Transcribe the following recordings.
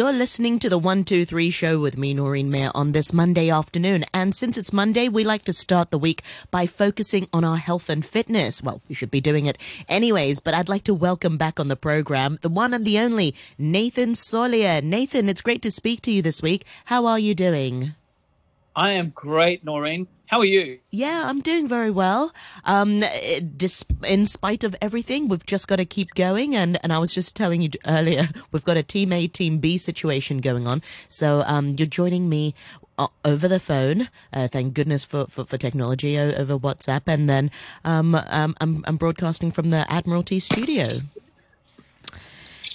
You're listening to the 123 show with me, Noreen Mayer, on this Monday afternoon. And since it's Monday, we like to start the week by focusing on our health and fitness. Well, we should be doing it anyways, but I'd like to welcome back on the program the one and the only Nathan Solier. Nathan, it's great to speak to you this week. How are you doing? I am great, Noreen. How are you? Yeah, I'm doing very well. Um, in spite of everything, we've just got to keep going. And, and I was just telling you earlier, we've got a Team A, Team B situation going on. So um, you're joining me uh, over the phone. Uh, thank goodness for, for, for technology over WhatsApp. And then um, um, I'm, I'm broadcasting from the Admiralty studio.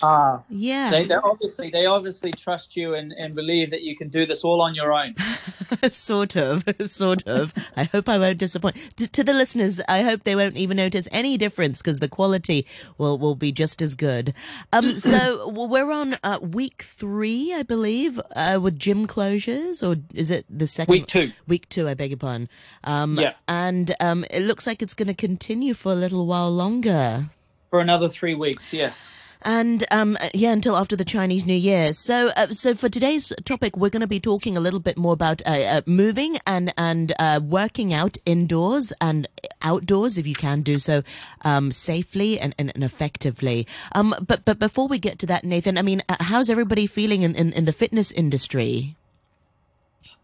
Ah, yeah. They, they obviously they obviously trust you and, and believe that you can do this all on your own. sort of, sort of. I hope I won't disappoint. To, to the listeners, I hope they won't even notice any difference because the quality will will be just as good. Um, so we're on uh, week three, I believe, uh, with gym closures, or is it the second week two? Week two, I beg your pardon. Um, yeah. And um, it looks like it's going to continue for a little while longer. For another three weeks, yes and um, yeah, until after the Chinese New Year. So, uh, so for today's topic, we're going to be talking a little bit more about uh, uh, moving and and uh, working out indoors and outdoors, if you can do so um, safely and, and, and effectively. Um, but but before we get to that, Nathan, I mean, uh, how's everybody feeling in, in, in the fitness industry?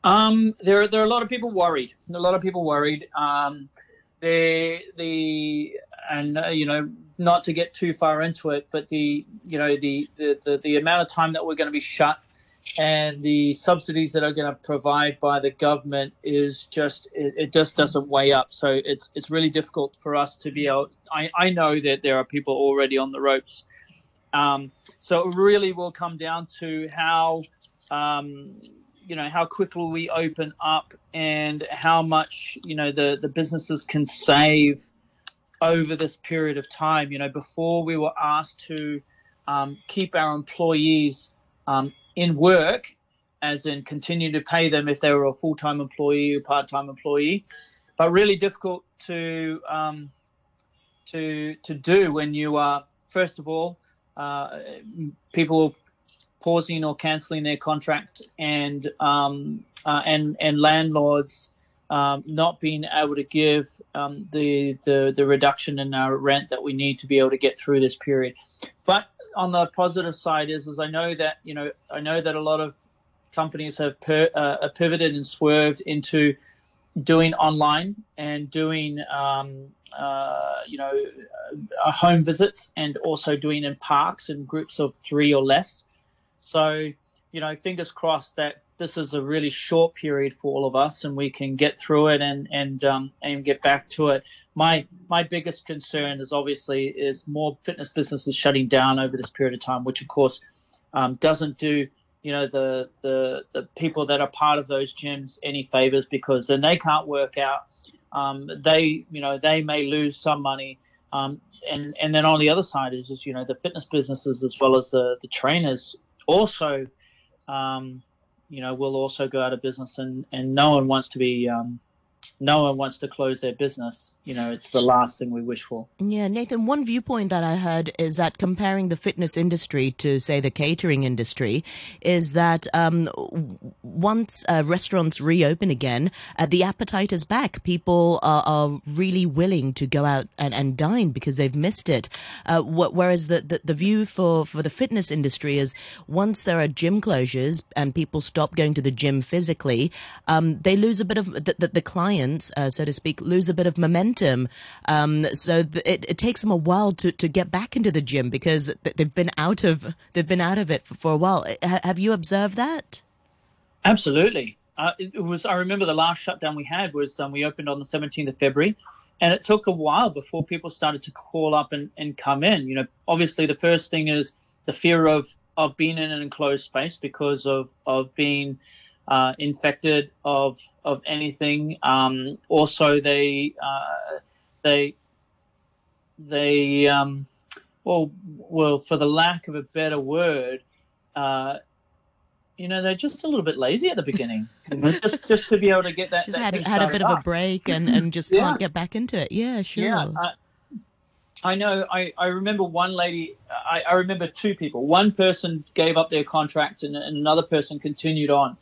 Um, there there are a lot of people worried. A lot of people worried. Um, the the and uh, you know not to get too far into it, but the you know the the, the, the amount of time that we're going to be shut and the subsidies that are going to provide by the government is just it, it, just doesn't weigh up. So it's it's really difficult for us to be able. I, I know that there are people already on the ropes. Um, so it really will come down to how um, you know how quickly we open up and how much you know the the businesses can save over this period of time. You know, before we were asked to um, keep our employees um, in work, as in continue to pay them if they were a full time employee or part time employee, but really difficult to um, to to do when you are first of all uh, people pausing or cancelling their contract and um, uh, and and landlords um, not being able to give um, the, the the reduction in our rent that we need to be able to get through this period. But on the positive side is, is I know that you know I know that a lot of companies have per, uh, pivoted and swerved into doing online and doing um, uh, you know uh, home visits and also doing in parks in groups of three or less. So you know, fingers crossed that this is a really short period for all of us, and we can get through it and and um, and get back to it. My my biggest concern is obviously is more fitness businesses shutting down over this period of time, which of course um, doesn't do you know the the the people that are part of those gyms any favors because then they can't work out. Um, they you know they may lose some money. Um, and and then on the other side is just you know the fitness businesses as well as the the trainers also um, you know, will also go out of business, and and no one wants to be um, no one wants to close their business. You know, it's the last thing we wish for. Yeah, Nathan, one viewpoint that I heard is that comparing the fitness industry to, say, the catering industry, is that um, once uh, restaurants reopen again, uh, the appetite is back. People are, are, really willing to go out and, and dine because they've missed it. Uh, whereas the, the, the view for, for the fitness industry is once there are gym closures and people stop going to the gym physically, um, they lose a bit of the, the, the clients clients, uh, so to speak, lose a bit of momentum. Um, so th- it, it, takes them a while to, to get back into the gym because they've been out of they've been out of it for, for a while. H- have you observed that? Absolutely. Uh, it was. I remember the last shutdown we had was um, we opened on the 17th of February, and it took a while before people started to call up and, and come in. You know, obviously the first thing is the fear of of being in an enclosed space because of of being uh, infected of of anything. Um, also, they uh, they they um, well well for the lack of a better word. Uh, you know, they're just a little bit lazy at the beginning. just just to be able to get that. Just that had, had a bit up. of a break and, and just yeah. can't get back into it. Yeah, sure. Yeah, uh, I know. I, I remember one lady. I, I remember two people. One person gave up their contract, and, and another person continued on.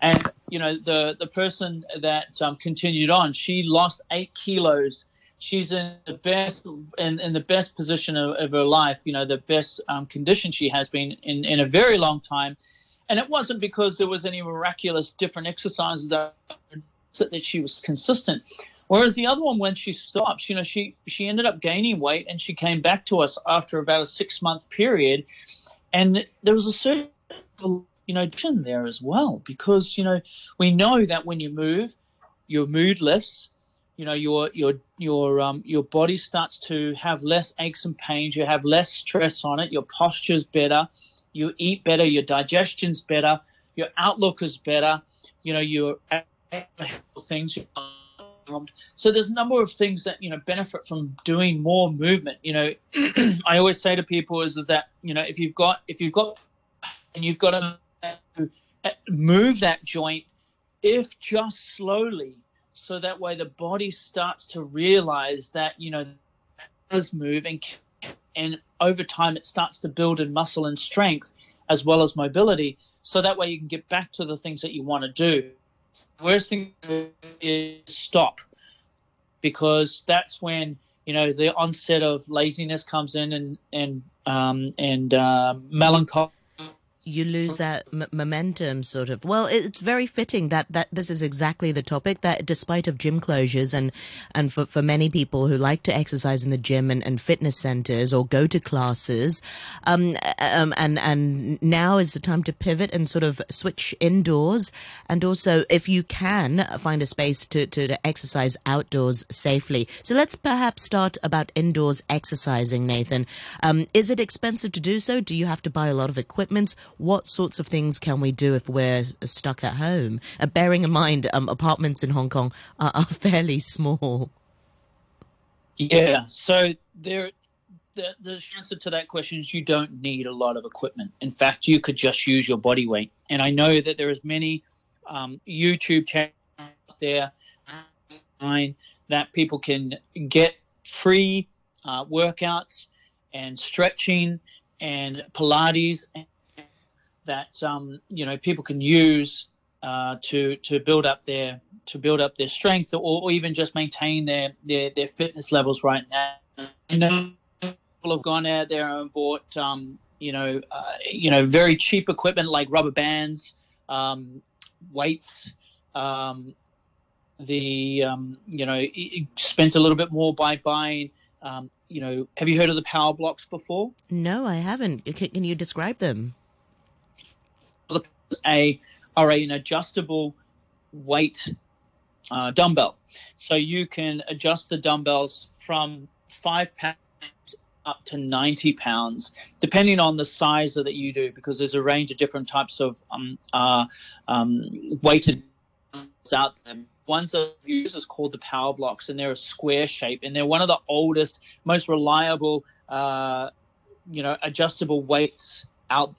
And you know, the the person that um, continued on, she lost eight kilos. She's in the best in, in the best position of, of her life. You know, the best um, condition she has been in in a very long time. And it wasn't because there was any miraculous different exercises that that she was consistent. Whereas the other one, when she stopped, you know, she she ended up gaining weight, and she came back to us after about a six month period, and there was a certain you know tension there as well because you know we know that when you move, your mood lifts, you know your your your um your body starts to have less aches and pains, you have less stress on it, your posture's better, you eat better, your digestion's better, your outlook is better, you know your things so there's a number of things that you know benefit from doing more movement. You know, I always say to people is, is that you know if you've got if you've got and you've got to move that joint, if just slowly, so that way the body starts to realize that you know does move and and over time it starts to build in muscle and strength as well as mobility. So that way you can get back to the things that you want to do worst thing is stop because that's when you know the onset of laziness comes in and and um, and uh, melancholy you lose that m- momentum sort of. Well it's very fitting that that this is exactly the topic that despite of gym closures and and for, for many people who like to exercise in the gym and, and fitness centers or go to classes um, um, and and now is the time to pivot and sort of switch indoors. And also if you can find a space to, to, to exercise outdoors safely. So let's perhaps start about indoors exercising nathan. Um, is it expensive to do so? Do you have to buy a lot of equipment what sorts of things can we do if we're stuck at home? Uh, bearing in mind, um, apartments in Hong Kong are, are fairly small. Yeah, so there, the, the answer to that question is you don't need a lot of equipment. In fact, you could just use your body weight. And I know that there is many um, YouTube channels out there that people can get free uh, workouts and stretching and Pilates and that um, you know people can use uh, to to build up their to build up their strength or, or, even just maintain their, their their fitness levels right now. You know, people have gone out there and bought um, you know uh, you know very cheap equipment like rubber bands, um, weights. Um, the um, you know spent a little bit more by buying um, you know have you heard of the power blocks before no i haven't can you describe them a are an adjustable weight uh, dumbbell. So you can adjust the dumbbells from five pounds up to 90 pounds, depending on the size that you do, because there's a range of different types of um, uh, um, weighted out there. Ones that use is called the power blocks, and they're a square shape, and they're one of the oldest, most reliable, uh, you know, adjustable weights out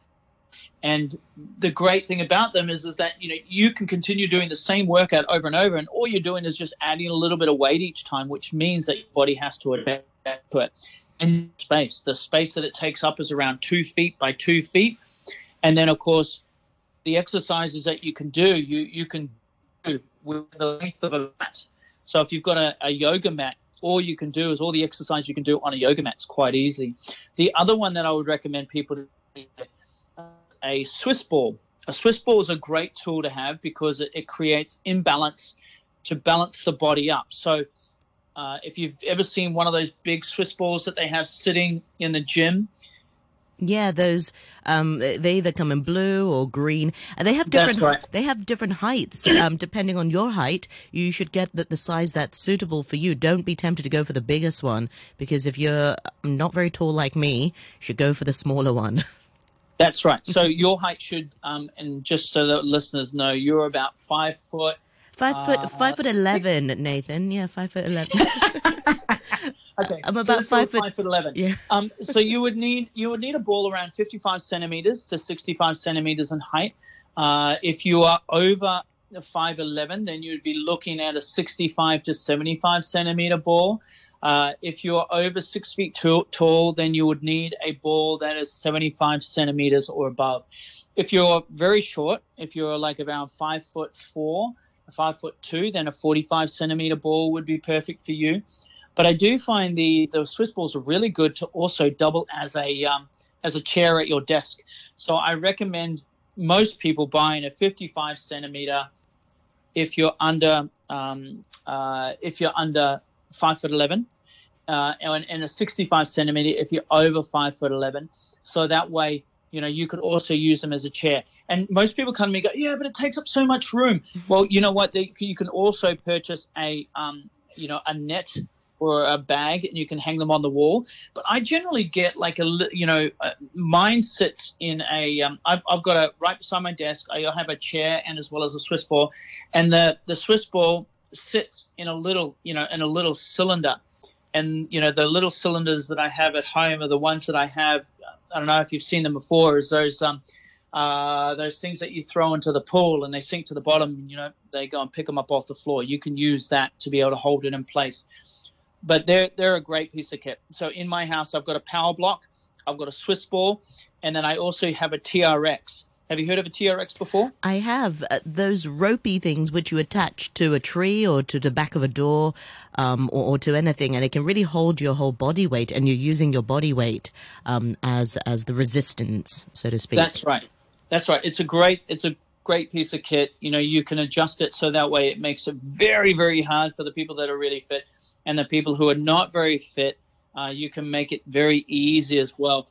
and the great thing about them is, is that you know you can continue doing the same workout over and over, and all you're doing is just adding a little bit of weight each time, which means that your body has to adapt to it. And space, the space that it takes up is around two feet by two feet, and then of course, the exercises that you can do, you you can do with the length of a mat. So if you've got a, a yoga mat, all you can do is all the exercise you can do on a yoga mat is quite easily. The other one that I would recommend people to a Swiss ball. A Swiss ball is a great tool to have because it, it creates imbalance to balance the body up. So, uh, if you've ever seen one of those big Swiss balls that they have sitting in the gym, yeah, those um, they either come in blue or green, and they have different. Right. They have different heights. Um, depending on your height, you should get the, the size that's suitable for you. Don't be tempted to go for the biggest one because if you're not very tall like me, you should go for the smaller one. That's right. So your height should, um, and just so that listeners know, you're about five foot. Five foot, uh, five foot eleven, six. Nathan. Yeah, five foot eleven. okay, I'm about so five foot. Five foot eleven. Yeah. Um. So you would need you would need a ball around 55 centimeters to 65 centimeters in height. Uh, if you are over 5'11, then you'd be looking at a 65 to 75 centimeter ball. Uh, if you're over six feet tall, tall, then you would need a ball that is 75 centimeters or above. If you're very short, if you're like around five foot four, five foot two, then a 45 centimeter ball would be perfect for you. But I do find the the Swiss balls are really good to also double as a um, as a chair at your desk. So I recommend most people buying a 55 centimeter if you're under um, uh, if you're under five foot 11 uh, and, and a 65 centimeter if you're over five foot 11 so that way you know you could also use them as a chair and most people come to me go yeah but it takes up so much room well you know what they, you can also purchase a um, you know a net or a bag and you can hang them on the wall. But I generally get like a, you know, uh, mine sits in a, um, I've, I've got a, right beside my desk, I have a chair and as well as a Swiss ball. And the, the Swiss ball sits in a little, you know, in a little cylinder. And, you know, the little cylinders that I have at home are the ones that I have. I don't know if you've seen them before, is those, um, uh, those things that you throw into the pool and they sink to the bottom, you know, they go and pick them up off the floor. You can use that to be able to hold it in place but they're they're a great piece of kit. So in my house, I've got a power block, I've got a Swiss ball, and then I also have a TRX. Have you heard of a TRX before? I have uh, those ropey things which you attach to a tree or to the back of a door um, or, or, to anything, and it can really hold your whole body weight, and you're using your body weight um, as as the resistance, so to speak. That's right. That's right. It's a great it's a great piece of kit. You know, you can adjust it so that way it makes it very very hard for the people that are really fit and the people who are not very fit, uh, you can make it very easy as well.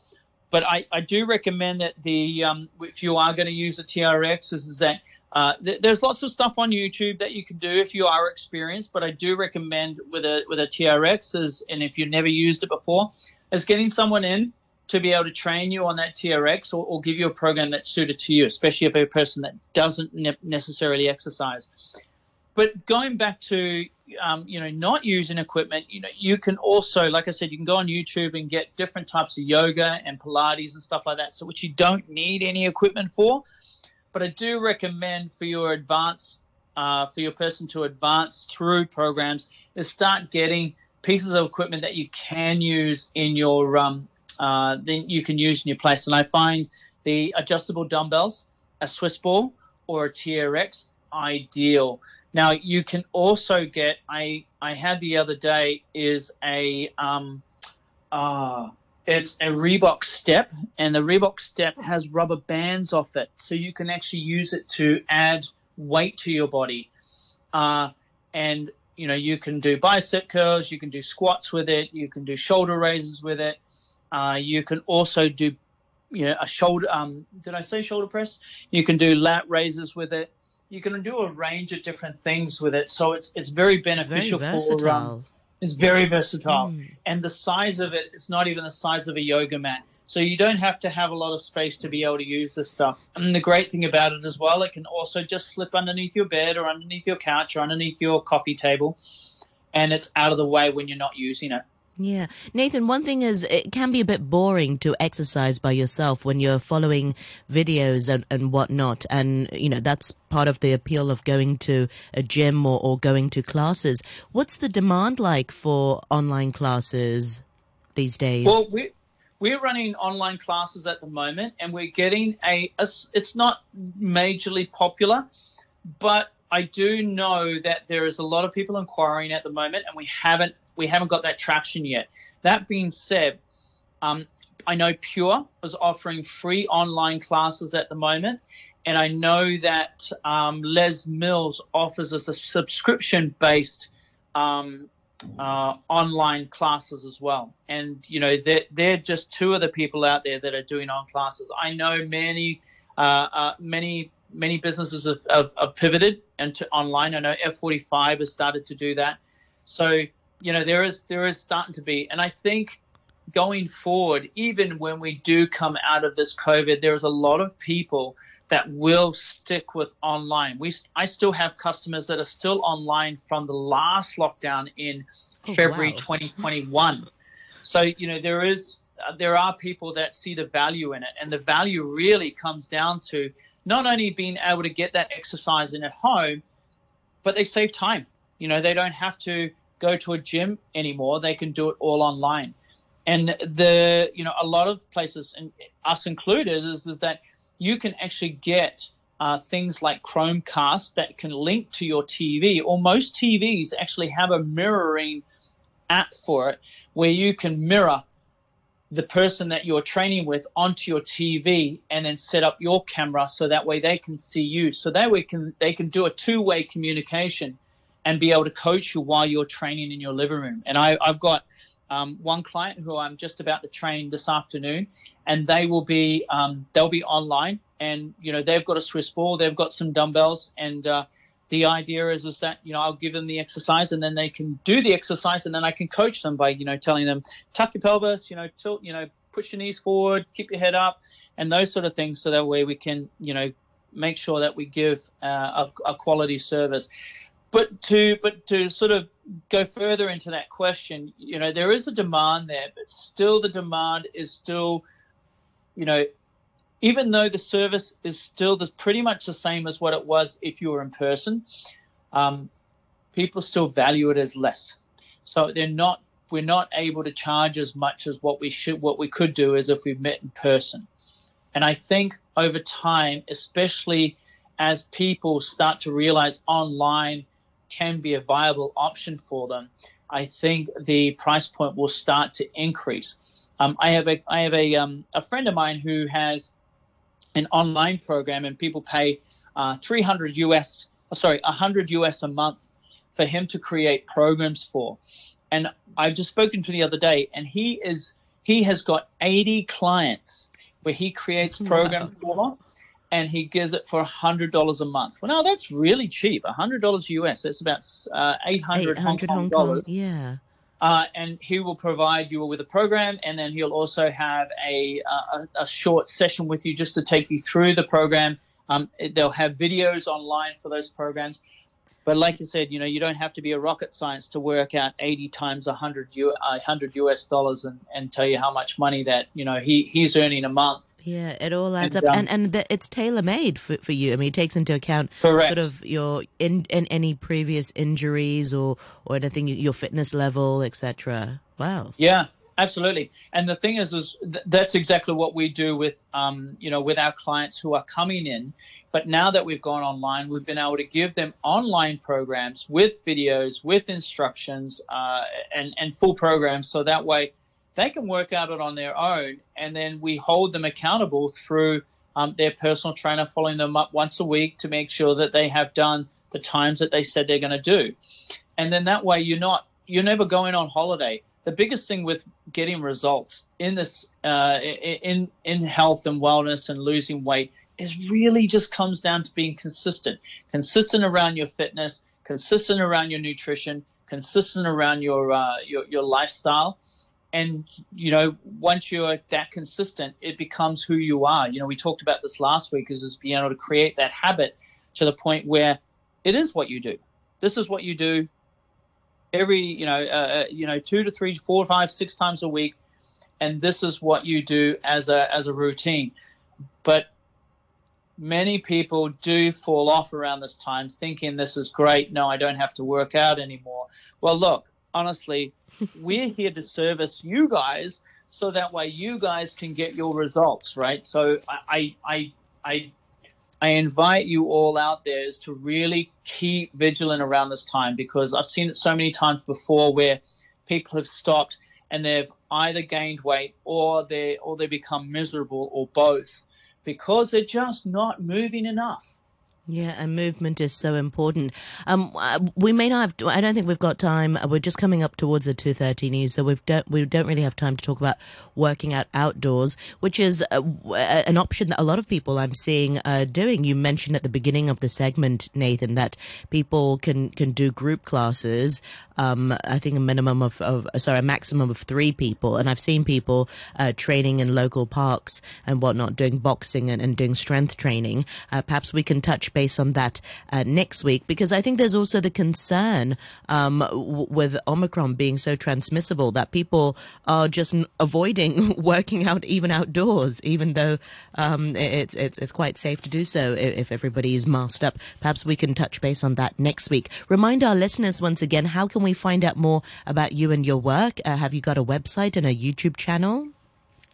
But I, I do recommend that the um, if you are going to use a TRX, is, is that uh, th- there's lots of stuff on YouTube that you can do if you are experienced. But I do recommend with a with a TRX is, and if you've never used it before, is getting someone in to be able to train you on that TRX or, or give you a program that's suited to you, especially if you're a person that doesn't ne- necessarily exercise. But going back to um, you know, not using equipment, you know, you can also, like I said, you can go on YouTube and get different types of yoga and Pilates and stuff like that, so which you don't need any equipment for. But I do recommend for your advance, uh, for your person to advance through programs, is start getting pieces of equipment that you can use in your, um, uh, then you can use in your place. And I find the adjustable dumbbells, a Swiss ball, or a TRX ideal. Now you can also get I I had the other day is a um uh it's a Reebok step and the Reebok step has rubber bands off it so you can actually use it to add weight to your body. Uh and you know you can do bicep curls, you can do squats with it, you can do shoulder raises with it. Uh, you can also do you know a shoulder um did I say shoulder press? You can do lat raises with it you can do a range of different things with it. So it's it's very beneficial it's very for um, it's very versatile. Mm. And the size of it is not even the size of a yoga mat. So you don't have to have a lot of space to be able to use this stuff. And the great thing about it as well, it can also just slip underneath your bed or underneath your couch or underneath your coffee table and it's out of the way when you're not using it. Yeah. Nathan, one thing is it can be a bit boring to exercise by yourself when you're following videos and, and whatnot. And, you know, that's part of the appeal of going to a gym or, or going to classes. What's the demand like for online classes these days? Well, we, we're running online classes at the moment and we're getting a, a it's not majorly popular, but I do know that there is a lot of people inquiring at the moment, and we haven't we haven't got that traction yet. That being said, um, I know Pure is offering free online classes at the moment, and I know that um, Les Mills offers us a subscription based um, uh, online classes as well. And you know they're, they're just two of the people out there that are doing on classes. I know many uh, uh, many many businesses have, have, have pivoted into online. I know F45 has started to do that. So you know there is there is starting to be, and I think going forward, even when we do come out of this COVID, there's a lot of people that will stick with online. We I still have customers that are still online from the last lockdown in oh, February wow. 2021. So you know there is uh, there are people that see the value in it, and the value really comes down to not only being able to get that exercise in at home, but they save time. You know, they don't have to go to a gym anymore. They can do it all online. And the you know a lot of places, and us included, is, is that you can actually get uh, things like Chromecast that can link to your TV, or most TVs actually have a mirroring app for it where you can mirror the person that you're training with onto your TV and then set up your camera so that way they can see you. So that way can they can do a two-way communication and be able to coach you while you're training in your living room. And I, I've got um, one client who I'm just about to train this afternoon, and they will be um, they'll be online, and you know they've got a Swiss ball, they've got some dumbbells, and uh, the idea is is that you know I'll give them the exercise and then they can do the exercise and then I can coach them by you know telling them tuck your pelvis, you know tilt, you know push your knees forward, keep your head up, and those sort of things. So that way we can you know make sure that we give uh, a, a quality service. But to but to sort of go further into that question, you know there is a demand there, but still the demand is still you know even though the service is still the, pretty much the same as what it was if you were in person, um, people still value it as less. So they're not we're not able to charge as much as what we should what we could do is if we met in person. And I think over time, especially as people start to realize online can be a viable option for them, I think the price point will start to increase. Um, I have a I have a um, a friend of mine who has an online program and people pay uh, 300 US, oh, sorry, 100 US a month for him to create programs for. And I've just spoken to the other day, and he is he has got 80 clients where he creates programs wow. for, and he gives it for $100 a month. Well, now that's really cheap. $100 US. That's about uh, 800, 800 Hong Kong, Hong Kong dollars. Yeah. Uh, and he will provide you with a program, and then he'll also have a, a, a short session with you just to take you through the program. Um, they'll have videos online for those programs. But like you said, you know, you don't have to be a rocket science to work out 80 times 100, U, 100 US dollars and, and tell you how much money that, you know, he, he's earning a month. Yeah, it all adds and, up. Um, and and the, it's tailor made for, for you. I mean, it takes into account correct. sort of your in, in any previous injuries or, or anything, your fitness level, etc. Wow. Yeah, Absolutely, and the thing is, is th- that's exactly what we do with, um, you know, with our clients who are coming in. But now that we've gone online, we've been able to give them online programs with videos, with instructions, uh, and and full programs, so that way they can work out it on their own, and then we hold them accountable through um, their personal trainer following them up once a week to make sure that they have done the times that they said they're going to do, and then that way you're not you're never going on holiday. The biggest thing with getting results in this uh, in in health and wellness and losing weight is really just comes down to being consistent, consistent around your fitness, consistent around your nutrition, consistent around your uh, your your lifestyle. And you know, once you're that consistent, it becomes who you are. You know, we talked about this last week, is just being able to create that habit to the point where it is what you do. This is what you do every you know uh, uh, you know two to three, four, five, six times a week, and this is what you do as a as a routine. But many people do fall off around this time, thinking this is great. No, I don't have to work out anymore. Well, look, honestly, we're here to service you guys so that way you guys can get your results, right? So I I I I invite you all out there is to really keep vigilant around this time because I've seen it so many times before where people have stopped and they've either gained weight or they or they become miserable or both because they're just not moving enough. Yeah, and movement is so important. Um, uh, we may not have. I don't think we've got time. We're just coming up towards the two thirty news, so we don't we don't really have time to talk about working out outdoors, which is a, an option that a lot of people I'm seeing uh, doing. You mentioned at the beginning of the segment, Nathan, that people can can do group classes. Um, I think a minimum of, of, sorry, a maximum of three people, and I've seen people uh, training in local parks and whatnot, doing boxing and, and doing strength training. Uh, perhaps we can touch base on that uh, next week because I think there's also the concern um, w- with Omicron being so transmissible that people are just avoiding working out even outdoors, even though um, it's, it's, it's quite safe to do so if, if everybody is masked up. Perhaps we can touch base on that next week. Remind our listeners once again, how can we find out more about you and your work? Uh, have you got a website and a YouTube channel?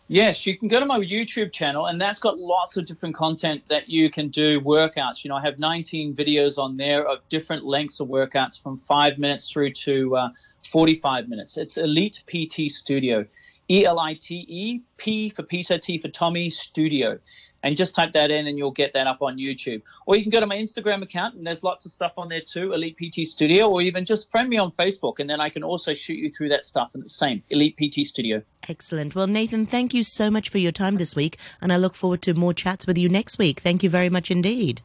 Yes, you can go to my YouTube channel, and that's got lots of different content that you can do workouts. You know, I have 19 videos on there of different lengths of workouts from five minutes through to uh, 45 minutes. It's Elite PT Studio, E L I T E, P for Peter, T for Tommy Studio and just type that in and you'll get that up on YouTube. Or you can go to my Instagram account and there's lots of stuff on there too, Elite PT Studio, or even just friend me on Facebook and then I can also shoot you through that stuff and the same, Elite PT Studio. Excellent. Well, Nathan, thank you so much for your time this week and I look forward to more chats with you next week. Thank you very much indeed.